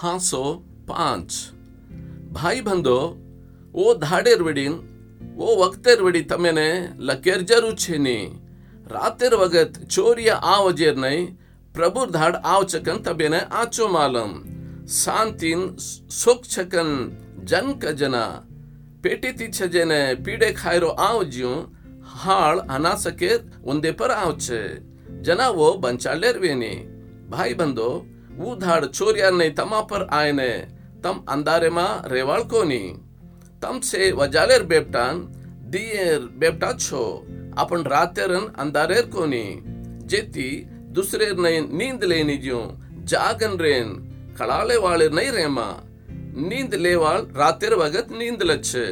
હાંસો પાંચ. ભાઈ બંધો ઓ ધાડેર વડીન, ઓ વખતેર વડી તમેને લકેર જરૂર છે ની. રાતેર વગત ચોરિયા આવજેર નહીં પ્રભુ ધાડ આવચકન તબેને આચો માલમ. શાંતિન સુખ છકન જન કજના પેટીથી છજેને પીડે ખાયરો આવજ્યું, હાળ અનાસકે ಒಂದೇ પર આવશે જનાવો બંચાલેરવેની ఊదాడు చౌర్యాన్ని తమాపర్ ఆయనే తమ్ అందారెమా రేవాళ్కోని తమ్ సే వజాలేర్ బేప్టాన్ దియేర్ బేప్టా ఛో आपण रातेरन अंधारेर कोनी। जेती दुसरे नय नींद लेनी ज्यो। जागन रेन खड़ाले वाले नहीं रेमा। नींद लेवाल रातेर वगत नींद लच्छे।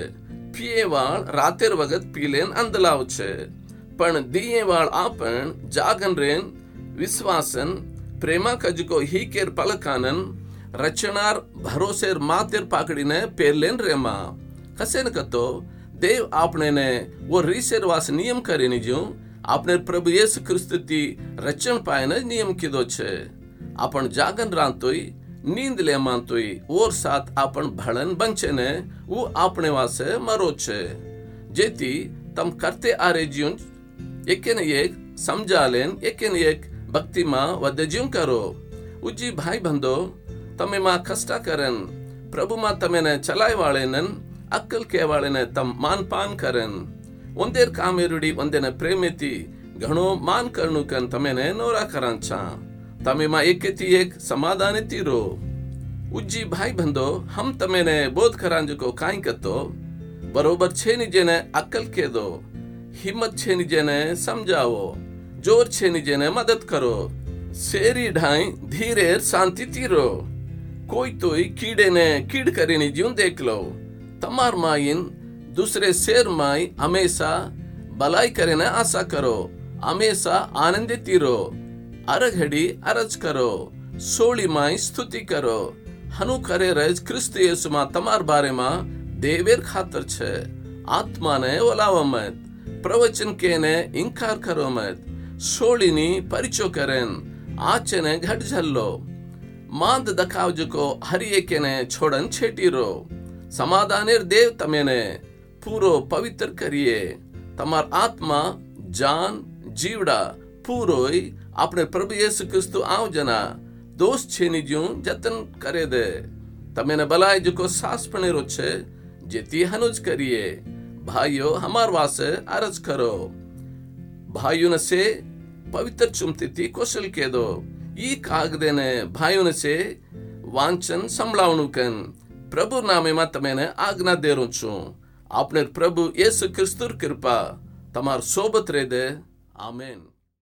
पिए वाल रातेर वगत पीलेन अंदलावचे पण दिए वाल आपण जागन रेन, विश्वासन વિશ્વાસન પ્રેમા કજકો હીકેર પલકાનન રચનાર ભરોસેર માતેર પાકડીને પેરલેન રેમાં કસેન કતો દેવ આપણેને વો રીસેરવાસ નિયમ કરીને જો આપણે પ્રભુ યેસુ ખ્રિસ્તથી રચણ પાયને નિયમ કીધો છે આપણ જાગન રાંતોય નીંદ લે માંતોય ઓર સાથ આપણ ભળન બનશે ને હું આપણે વાસે મરો છે જેથી તમ કરતે આ રેજ્યું એકે ને એક સમજાલેન એકે ને એક ભક્તિમાં વધજ્યું કરો ઉજી ભાઈ બંધો તમેમાં કષ્ટકરન પ્રભુમાં તમેને ચલાયવાળેનન ಅಕ್ಕಲ್ ಕೇವಾಳೆನ ತಮ್ ಮಾನ್ ಪಾನ್ ಕರನ್ ಒಂದೇರ್ ಕಾಮೇರುಡಿ ಒಂದೇನ ಪ್ರೇಮಿತಿ ಗಣೋ ಮಾನ್ ಕರ್ಣು ಕನ್ ತಮೇನೆ ನೋರ ಕರಂಚ ತಮೇಮ ಏಕೆತಿ ಏಕ್ ಸಮಾಧಾನಿತಿರೋ ಉಜ್ಜಿ ಭಾಯಿ ಬಂದೋ ಹಮ್ ತಮೇನೆ ಬೋಧ್ ಕರಾಂಜುಕೋ ಕಾಯ್ಕತ್ತೋ ಬರೋಬರ್ ಛೇನಿಜೇನೆ ಅಕ್ಕಲ್ ಕೇದೋ ಹಿಮ್ಮತ್ ಛೇನಿಜೇನೆ ಸಮಜಾವೋ જોરછેની જેને મદદ કરો. શેરી ઢાઈ ધીરે શાંતિથી રહો કોઈ તોય કીડેને કીડ કરીને જીવન દેખ લો. તમાર માઈન દૂસરે શેર માઈ હંમેશા ભલાઈ કરીને આશા કરો. હંમેશા આનંદિતી રહો અરઘડી અરજ કરો. સોળી માઈ સ્તુતિ કરો. હનુ કરે રજ ખ્રિસ્ત યેસુમાં તમાર બારેમાં દેવેર ખાતર છે. આત્માને ઓલાવા મત. પ્રવચન કેને ઇન્કાર કરો મત. આચેને ઘટ ઝલ્લો માંદ દખાવજકો હરિયે કેને છોડન છેટીરો સમાધાનેર દેવ તમેને પૂરો પવિત્ર કરીએ તમાર આત્મા જાન જીવડા પૂરોય આપણે પ્રભુ યેસુ ક્રિસ્તુ આવજના દોષ છેની જ્યું જતન કરે દે તમેને બલાય જકો સાસ પણેરો છે જેથી હનુજ કરીએ ભાઈઓ હમાર વાસે અરજ કરો ભાઈઓને સે પવિત્ર ચુમતીથી કૌશલ કે દો ઈ કાગદેને ભાઈઓને સે વાંચન સંભળાવણું કન પ્રભુ નામેમાં તમેને આજ્ઞા દેરું છું આપણે પ્રભુ યેસુ ક્રિસ્તુર કૃપા તમાર સોબત રહે દે આમેન